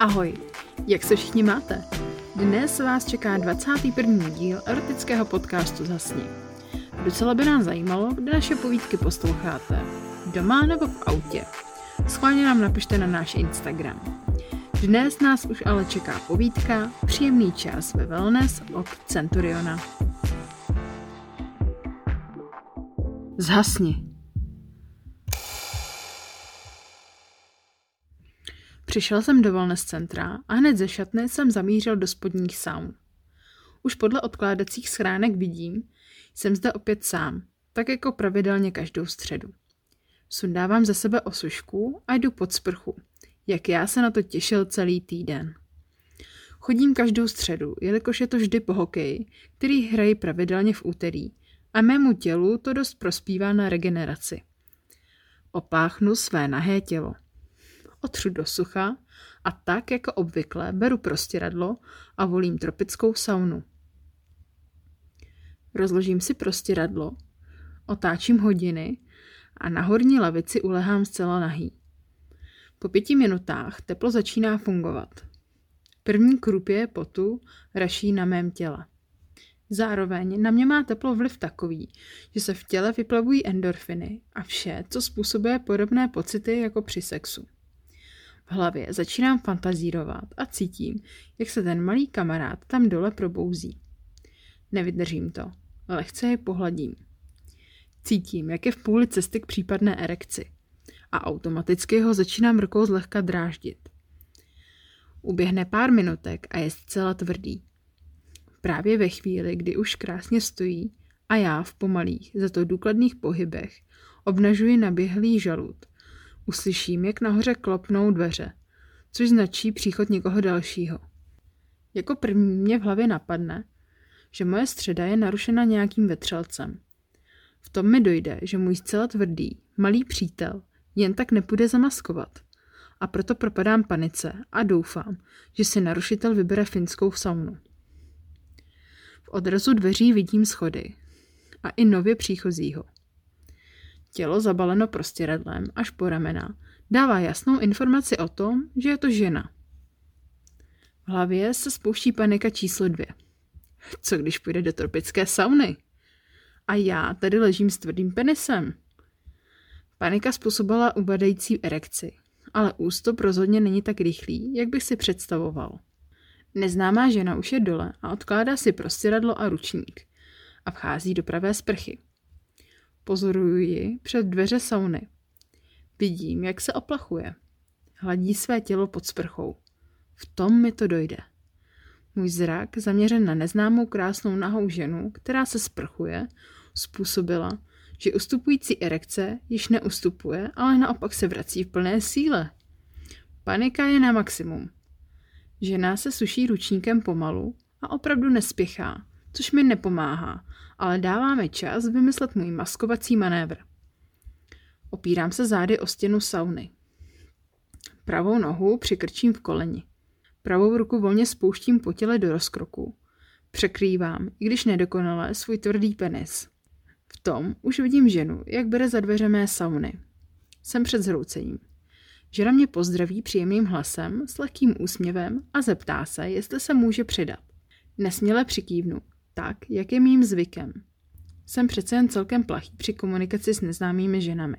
Ahoj, jak se všichni máte? Dnes vás čeká 21. díl erotického podcastu Zasni. Docela by nás zajímalo, kde naše povídky posloucháte. Doma nebo v autě? Schválně nám napište na náš Instagram. Dnes nás už ale čeká povídka Příjemný čas ve wellness od Centuriona. Zhasni. Přišel jsem do wellness centra a hned ze šatny jsem zamířil do spodních saun. Už podle odkládacích schránek vidím, jsem zde opět sám, tak jako pravidelně každou středu. Sundávám ze sebe osušku a jdu pod sprchu, jak já se na to těšil celý týden. Chodím každou středu, jelikož je to vždy po hokeji, který hrají pravidelně v úterý a mému tělu to dost prospívá na regeneraci. Opáchnu své nahé tělo otřu do sucha a tak jako obvykle beru prostěradlo a volím tropickou saunu. Rozložím si prostěradlo, otáčím hodiny a na horní lavici ulehám zcela nahý. Po pěti minutách teplo začíná fungovat. První krupě potu raší na mém těle. Zároveň na mě má teplo vliv takový, že se v těle vyplavují endorfiny a vše, co způsobuje podobné pocity jako při sexu. V hlavě začínám fantazírovat a cítím, jak se ten malý kamarád tam dole probouzí. Nevydržím to, lehce je pohladím. Cítím, jak je v půli cesty k případné erekci a automaticky ho začínám rukou zlehka dráždit. Uběhne pár minutek a je zcela tvrdý. Právě ve chvíli, kdy už krásně stojí a já v pomalých, za to důkladných pohybech obnažuji naběhlý žalud Uslyším, jak nahoře klopnou dveře, což značí příchod někoho dalšího. Jako první mě v hlavě napadne, že moje středa je narušena nějakým vetřelcem. V tom mi dojde, že můj zcela tvrdý, malý přítel jen tak nepůjde zamaskovat. A proto propadám panice a doufám, že si narušitel vybere finskou saunu. V odrazu dveří vidím schody a i nově příchozího. Tělo zabaleno prostěradlem až po ramena dává jasnou informaci o tom, že je to žena. V hlavě se spouští panika číslo dvě. Co když půjde do tropické sauny? A já tady ležím s tvrdým penisem. Panika způsobila ubadající erekci, ale ústup rozhodně není tak rychlý, jak bych si představoval. Neznámá žena už je dole a odkládá si prostěradlo a ručník a vchází do pravé sprchy. Pozoruji před dveře sauny. Vidím, jak se oplachuje. Hladí své tělo pod sprchou. V tom mi to dojde. Můj zrak, zaměřen na neznámou krásnou nahou ženu, která se sprchuje, způsobila, že ustupující erekce již neustupuje, ale naopak se vrací v plné síle. Panika je na maximum. Žena se suší ručníkem pomalu a opravdu nespěchá, což mi nepomáhá, ale dává mi čas vymyslet můj maskovací manévr. Opírám se zády o stěnu sauny. Pravou nohu přikrčím v koleni. Pravou ruku volně spouštím po těle do rozkroku. Překrývám, i když nedokonale, svůj tvrdý penis. V tom už vidím ženu, jak bere za dveře mé sauny. Jsem před zhroucením. Žena mě pozdraví příjemným hlasem, s lehkým úsměvem a zeptá se, jestli se může přidat. Nesměle přikývnu tak, jak je mým zvykem. Jsem přece jen celkem plachý při komunikaci s neznámými ženami.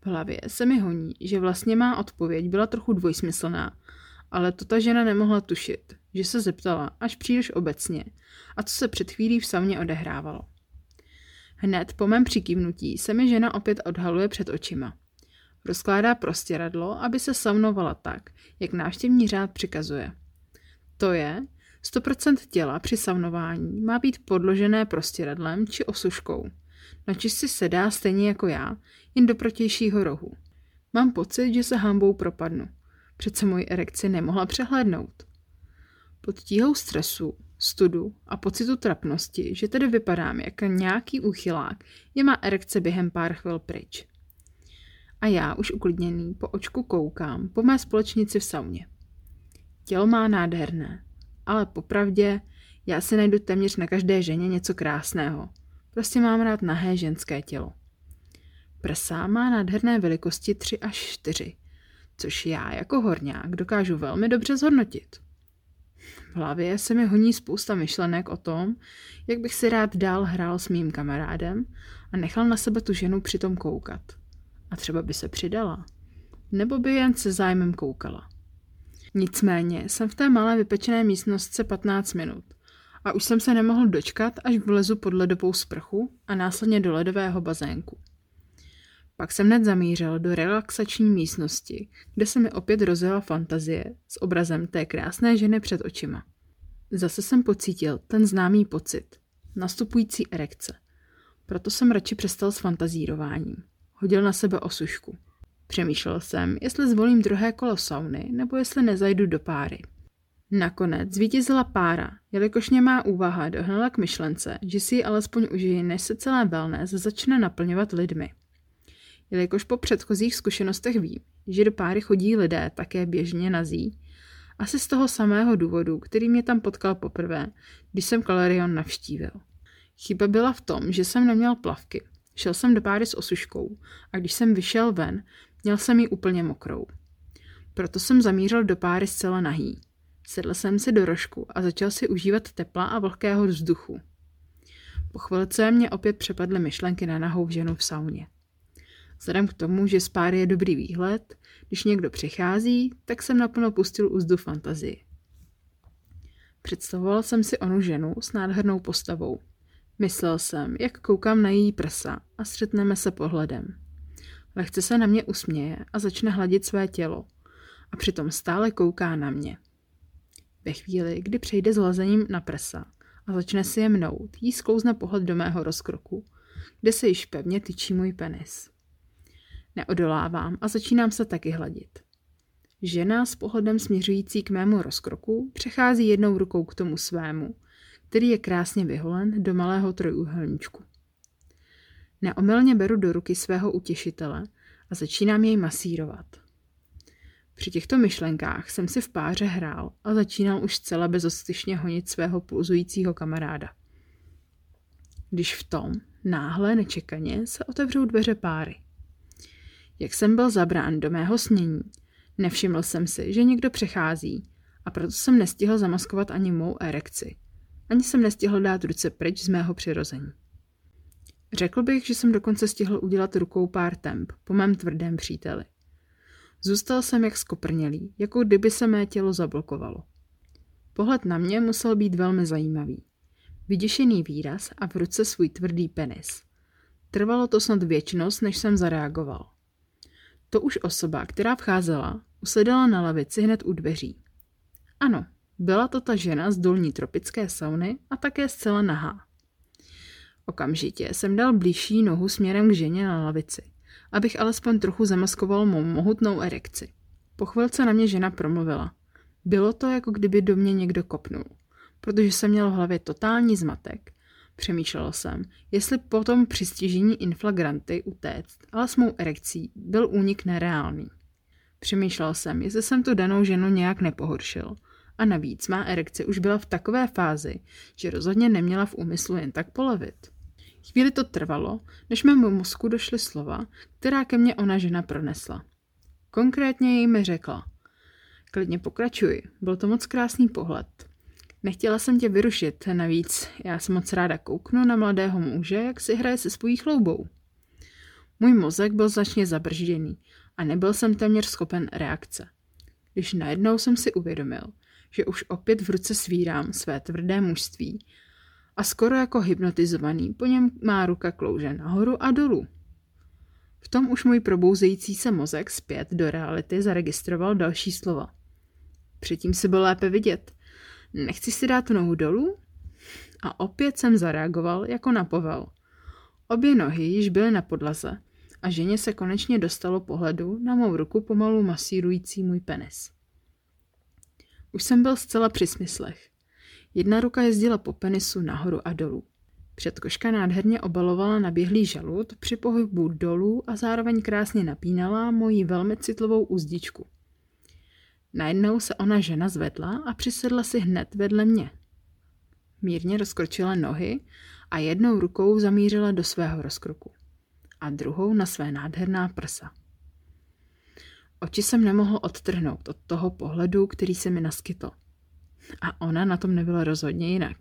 V hlavě se mi honí, že vlastně má odpověď byla trochu dvojsmyslná, ale to ta žena nemohla tušit, že se zeptala až příliš obecně a co se před chvílí v sauně odehrávalo. Hned po mém přikývnutí se mi žena opět odhaluje před očima. Rozkládá prostěradlo, aby se saunovala tak, jak návštěvní řád přikazuje. To je, 100% těla při saunování má být podložené prostěradlem či osuškou. Na si sedá stejně jako já, jen do protějšího rohu. Mám pocit, že se hambou propadnu. Přece moji erekci nemohla přehlédnout. Pod tíhou stresu, studu a pocitu trapnosti, že tedy vypadám jako nějaký úchylák, je má erekce během pár chvil pryč. A já už uklidněný po očku koukám po mé společnici v sauně. Tělo má nádherné, ale popravdě já si najdu téměř na každé ženě něco krásného. Prostě mám rád nahé ženské tělo. Prsa má nádherné velikosti 3 až 4, což já jako horňák dokážu velmi dobře zhodnotit. V hlavě se mi honí spousta myšlenek o tom, jak bych si rád dál hrál s mým kamarádem a nechal na sebe tu ženu přitom koukat. A třeba by se přidala. Nebo by jen se zájmem koukala. Nicméně jsem v té malé vypečené místnostce 15 minut a už jsem se nemohl dočkat, až vlezu pod ledovou sprchu a následně do ledového bazénku. Pak jsem hned zamířil do relaxační místnosti, kde se mi opět rozjela fantazie s obrazem té krásné ženy před očima. Zase jsem pocítil ten známý pocit, nastupující erekce. Proto jsem radši přestal s fantazírováním. Hodil na sebe osušku. Přemýšlel jsem, jestli zvolím druhé kolo sauny, nebo jestli nezajdu do páry. Nakonec zvítězila pára, jelikož mě má úvaha dohnala k myšlence, že si ji alespoň užije, než se celé wellness začne naplňovat lidmi. Jelikož po předchozích zkušenostech vím, že do páry chodí lidé také běžně nazí, asi z toho samého důvodu, který mě tam potkal poprvé, když jsem Kalerion navštívil. Chyba byla v tom, že jsem neměl plavky. Šel jsem do páry s osuškou a když jsem vyšel ven, měl jsem ji úplně mokrou. Proto jsem zamířil do páry zcela nahý. Sedl jsem si do rožku a začal si užívat tepla a vlhkého vzduchu. Po chvilce mě opět přepadly myšlenky na nahou ženu v sauně. Vzhledem k tomu, že z páry je dobrý výhled, když někdo přichází, tak jsem naplno pustil úzdu fantazii. Představoval jsem si onu ženu s nádhernou postavou. Myslel jsem, jak koukám na její prsa a střetneme se pohledem. Lehce se na mě usměje a začne hladit své tělo a přitom stále kouká na mě. Ve chvíli, kdy přejde zlazením na prsa a začne si je mnout, jí sklouzne pohled do mého rozkroku, kde se již pevně tyčí můj penis. Neodolávám a začínám se taky hladit. Žena s pohledem směřující k mému rozkroku přechází jednou rukou k tomu svému, který je krásně vyholen do malého trojúhelníčku. Neomylně beru do ruky svého utěšitele a začínám jej masírovat. Při těchto myšlenkách jsem si v páře hrál a začínal už zcela bezostyšně honit svého pulzujícího kamaráda. Když v tom, náhle nečekaně, se otevřou dveře páry. Jak jsem byl zabrán do mého snění, nevšiml jsem si, že někdo přechází a proto jsem nestihl zamaskovat ani mou erekci. Ani jsem nestihl dát ruce pryč z mého přirození. Řekl bych, že jsem dokonce stihl udělat rukou pár temp po mém tvrdém příteli. Zůstal jsem jak skoprnělý, jako kdyby se mé tělo zablokovalo. Pohled na mě musel být velmi zajímavý. Vyděšený výraz a v ruce svůj tvrdý penis. Trvalo to snad věčnost, než jsem zareagoval. To už osoba, která vcházela, usedala na lavici hned u dveří. Ano, byla to ta žena z dolní tropické sauny a také zcela nahá. Okamžitě jsem dal blížší nohu směrem k ženě na lavici, abych alespoň trochu zamaskoval mou mohutnou erekci. Po chvilce na mě žena promluvila. Bylo to, jako kdyby do mě někdo kopnul, protože jsem měl v hlavě totální zmatek. Přemýšlel jsem, jestli potom při stěžení inflagranty utéct, ale s mou erekcí byl únik nereálný. Přemýšlel jsem, jestli jsem tu danou ženu nějak nepohoršil. A navíc má erekce už byla v takové fázi, že rozhodně neměla v úmyslu jen tak polevit. Chvíli to trvalo, než mému mozku došly slova, která ke mně ona žena pronesla. Konkrétně jí mi řekla. Klidně pokračuj, byl to moc krásný pohled. Nechtěla jsem tě vyrušit, navíc já jsem moc ráda kouknu na mladého muže, jak si hraje se svojí chloubou. Můj mozek byl značně zabržděný a nebyl jsem téměř schopen reakce. Když najednou jsem si uvědomil, že už opět v ruce svírám své tvrdé mužství a skoro jako hypnotizovaný po něm má ruka klouže nahoru a dolů. V tom už můj probouzející se mozek zpět do reality zaregistroval další slova. Předtím se bylo lépe vidět. Nechci si dát nohu dolů? A opět jsem zareagoval jako na povel. Obě nohy již byly na podlaze a ženě se konečně dostalo pohledu na mou ruku pomalu masírující můj penis. Už jsem byl zcela při smyslech. Jedna ruka jezdila po penisu nahoru a dolů. Předkoška nádherně obalovala naběhlý žalud při pohybu dolů a zároveň krásně napínala moji velmi citlivou uzdičku. Najednou se ona žena zvedla a přisedla si hned vedle mě. Mírně rozkročila nohy a jednou rukou zamířila do svého rozkroku a druhou na své nádherná prsa. Oči jsem nemohl odtrhnout od toho pohledu, který se mi naskytl. A ona na tom nebyla rozhodně jinak.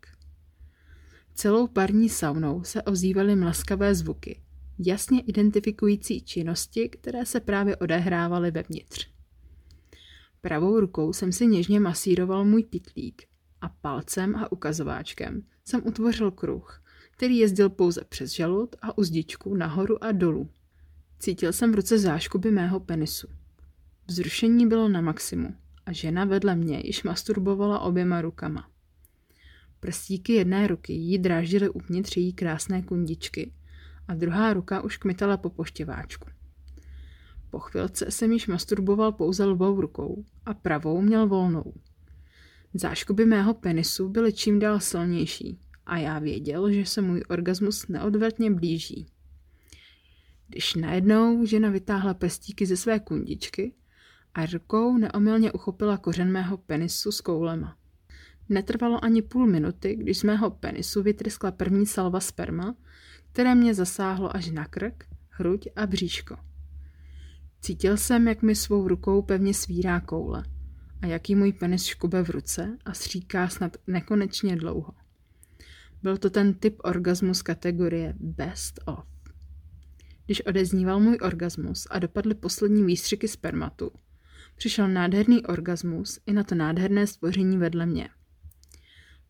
Celou parní saunou se ozývaly mlaskavé zvuky, jasně identifikující činnosti, které se právě odehrávaly vevnitř. Pravou rukou jsem si něžně masíroval můj pitlík a palcem a ukazováčkem jsem utvořil kruh, který jezdil pouze přes žalud a uzdičku nahoru a dolů. Cítil jsem v ruce záškuby mého penisu. Vzrušení bylo na maximu žena vedle mě již masturbovala oběma rukama. Prstíky jedné ruky jí dráždily uvnitř její krásné kundičky a druhá ruka už kmitala po poštěváčku. Po chvilce jsem již masturboval pouze lvou rukou a pravou měl volnou. Záškuby mého penisu byly čím dál silnější a já věděl, že se můj orgasmus neodvratně blíží. Když najednou žena vytáhla prstíky ze své kundičky a rukou neomylně uchopila kořen mého penisu s koulema. Netrvalo ani půl minuty, když z mého penisu vytryskla první salva sperma, které mě zasáhlo až na krk, hruď a bříško. Cítil jsem, jak mi svou rukou pevně svírá koule a jaký můj penis škube v ruce a stříká snad nekonečně dlouho. Byl to ten typ orgasmu z kategorie best of. Když odezníval můj orgasmus a dopadly poslední výstřiky spermatu, přišel nádherný orgasmus i na to nádherné stvoření vedle mě.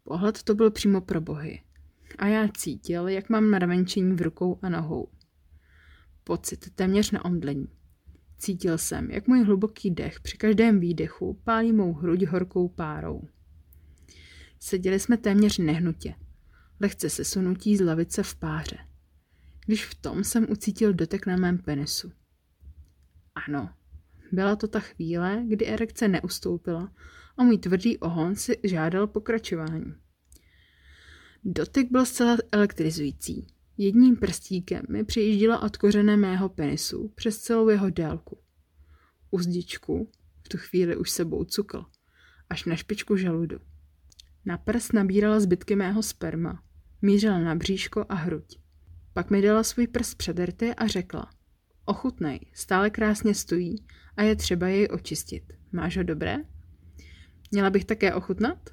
Pohled to byl přímo pro bohy. A já cítil, jak mám mravenčení v rukou a nohou. Pocit téměř na omdlení. Cítil jsem, jak můj hluboký dech při každém výdechu pálí mou hruď horkou párou. Seděli jsme téměř nehnutě, lehce se sunutí z lavice v páře. Když v tom jsem ucítil dotek na mém penisu. Ano, byla to ta chvíle, kdy erekce neustoupila a můj tvrdý ohon si žádal pokračování. Dotyk byl zcela elektrizující. Jedním prstíkem mi přijíždila od kořene mého penisu přes celou jeho délku. Uzdičku v tu chvíli už sebou cukl, až na špičku žaludu. Na prst nabírala zbytky mého sperma, mířila na bříško a hruď. Pak mi dala svůj prst před rty a řekla Ochutnej, stále krásně stojí a je třeba jej očistit. Máš ho dobré? Měla bych také ochutnat?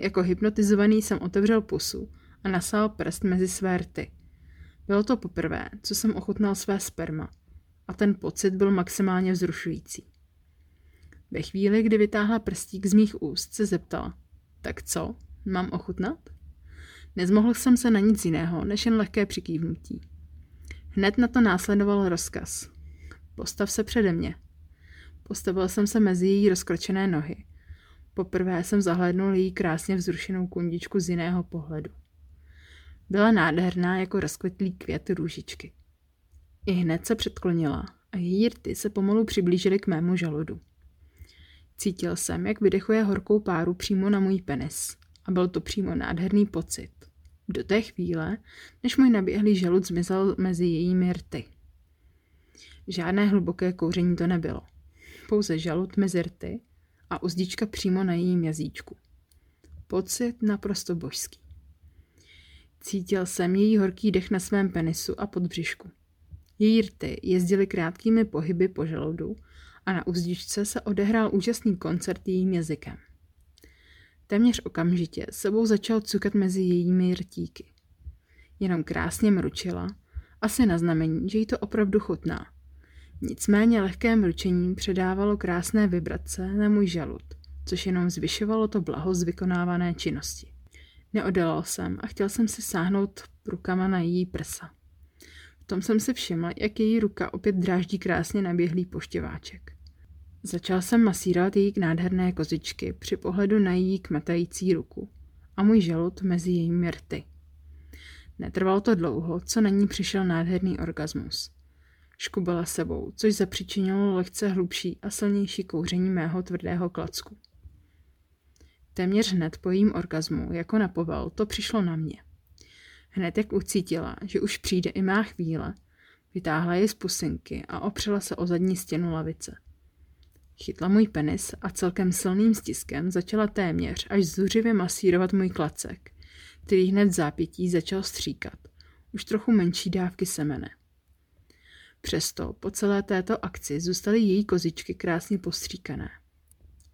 Jako hypnotizovaný jsem otevřel pusu a nasál prst mezi své rty. Bylo to poprvé, co jsem ochutnal své sperma a ten pocit byl maximálně vzrušující. Ve chvíli, kdy vytáhla prstík z mých úst, se zeptala, tak co, mám ochutnat? Nezmohl jsem se na nic jiného, než jen lehké přikývnutí. Hned na to následoval rozkaz. Postav se přede mě. Postavil jsem se mezi její rozkročené nohy. Poprvé jsem zahlédnul její krásně vzrušenou kundičku z jiného pohledu. Byla nádherná jako rozkvetlý květ růžičky. I hned se předklonila a její rty se pomalu přiblížily k mému žaludu. Cítil jsem, jak vydechuje horkou páru přímo na můj penis a byl to přímo nádherný pocit. Do té chvíle, než můj naběhlý žalud zmizel mezi jejími rty. Žádné hluboké kouření to nebylo. Pouze žalud mezi rty a uzdička přímo na jejím jazyčku. Pocit naprosto božský. Cítil jsem její horký dech na svém penisu a podbřišku. Její rty jezdily krátkými pohyby po žaludu a na uzdičce se odehrál úžasný koncert jejím jazykem. Téměř okamžitě sebou začal cukat mezi jejími rtíky. Jenom krásně mručila, asi na znamení, že jí to opravdu chutná. Nicméně lehké mručení předávalo krásné vibrace na můj žalud, což jenom zvyšovalo to blaho z vykonávané činnosti. Neodolal jsem a chtěl jsem si sáhnout rukama na její prsa. V tom jsem si všiml, jak její ruka opět dráždí krásně naběhlý poštěváček. Začal jsem masírovat její nádherné kozičky při pohledu na její kmetající ruku a můj žalud mezi jejími rty. Netrvalo to dlouho, co na ní přišel nádherný orgasmus. Škubala sebou, což zapříčinilo lehce hlubší a silnější kouření mého tvrdého klacku. Téměř hned po jejím orgazmu, jako na povel, to přišlo na mě. Hned jak ucítila, že už přijde i má chvíle, vytáhla ji z pusinky a opřela se o zadní stěnu lavice. Chytla můj penis a celkem silným stiskem začala téměř až zuřivě masírovat můj klacek, který hned v zápětí začal stříkat. Už trochu menší dávky semene. Přesto po celé této akci zůstaly její kozičky krásně postříkané.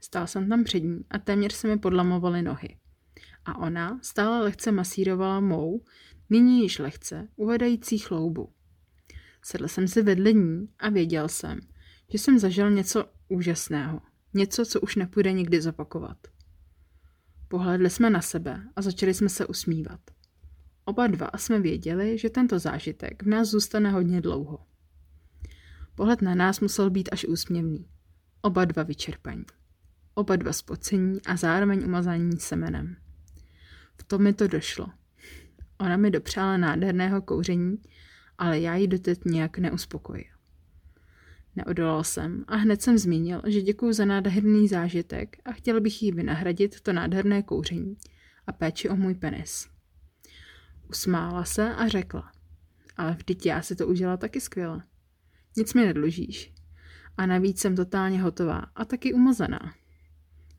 Stál jsem tam před ní a téměř se mi podlamovaly nohy. A ona stále lehce masírovala mou, nyní již lehce, uvedající chloubu. Sedl jsem si vedle ní a věděl jsem, že jsem zažil něco úžasného. Něco, co už nepůjde nikdy zopakovat. Pohledli jsme na sebe a začali jsme se usmívat. Oba dva jsme věděli, že tento zážitek v nás zůstane hodně dlouho. Pohled na nás musel být až úsměvný. Oba dva vyčerpaní. Oba dva spocení a zároveň umazaní semenem. V tom mi to došlo. Ona mi dopřála nádherného kouření, ale já ji doteď nějak neuspokojil. Neodolal jsem a hned jsem zmínil, že děkuji za nádherný zážitek a chtěl bych jí vynahradit to nádherné kouření a péči o můj penis. Usmála se a řekla, ale vždyť já si to užila taky skvěle. Nic mi nedlužíš. A navíc jsem totálně hotová a taky umazaná.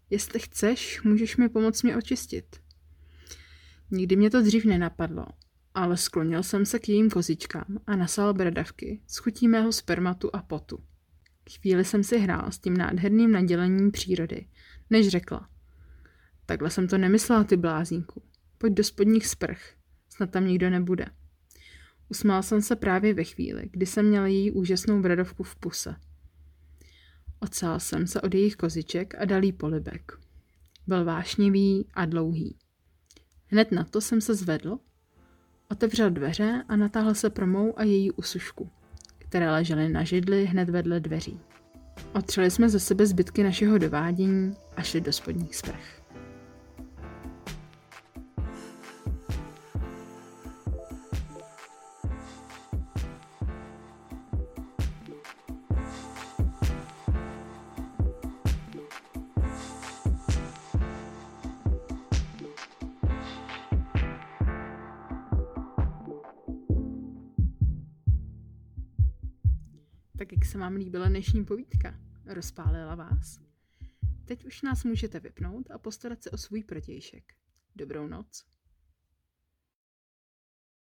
Jestli chceš, můžeš mi pomoct mě očistit. Nikdy mě to dřív nenapadlo, ale sklonil jsem se k jejím kozičkám a nasal bradavky s chutí mého spermatu a potu. Chvíli jsem si hrál s tím nádherným nadělením přírody, než řekla. Takhle jsem to nemyslela, ty blázínku. Pojď do spodních sprch, snad tam nikdo nebude. Usmál jsem se právě ve chvíli, kdy jsem měl její úžasnou bradovku v puse. Ocál jsem se od jejich koziček a dal jí polibek. Byl vášnivý a dlouhý. Hned na to jsem se zvedl Otevřel dveře a natáhl se pro mou a její usušku, které ležely na židli hned vedle dveří. Otřeli jsme ze sebe zbytky našeho dovádění a šli do spodních sprch. Tak jak se vám líbila dnešní povídka? Rozpálila vás? Teď už nás můžete vypnout a postarat se o svůj protějšek. Dobrou noc.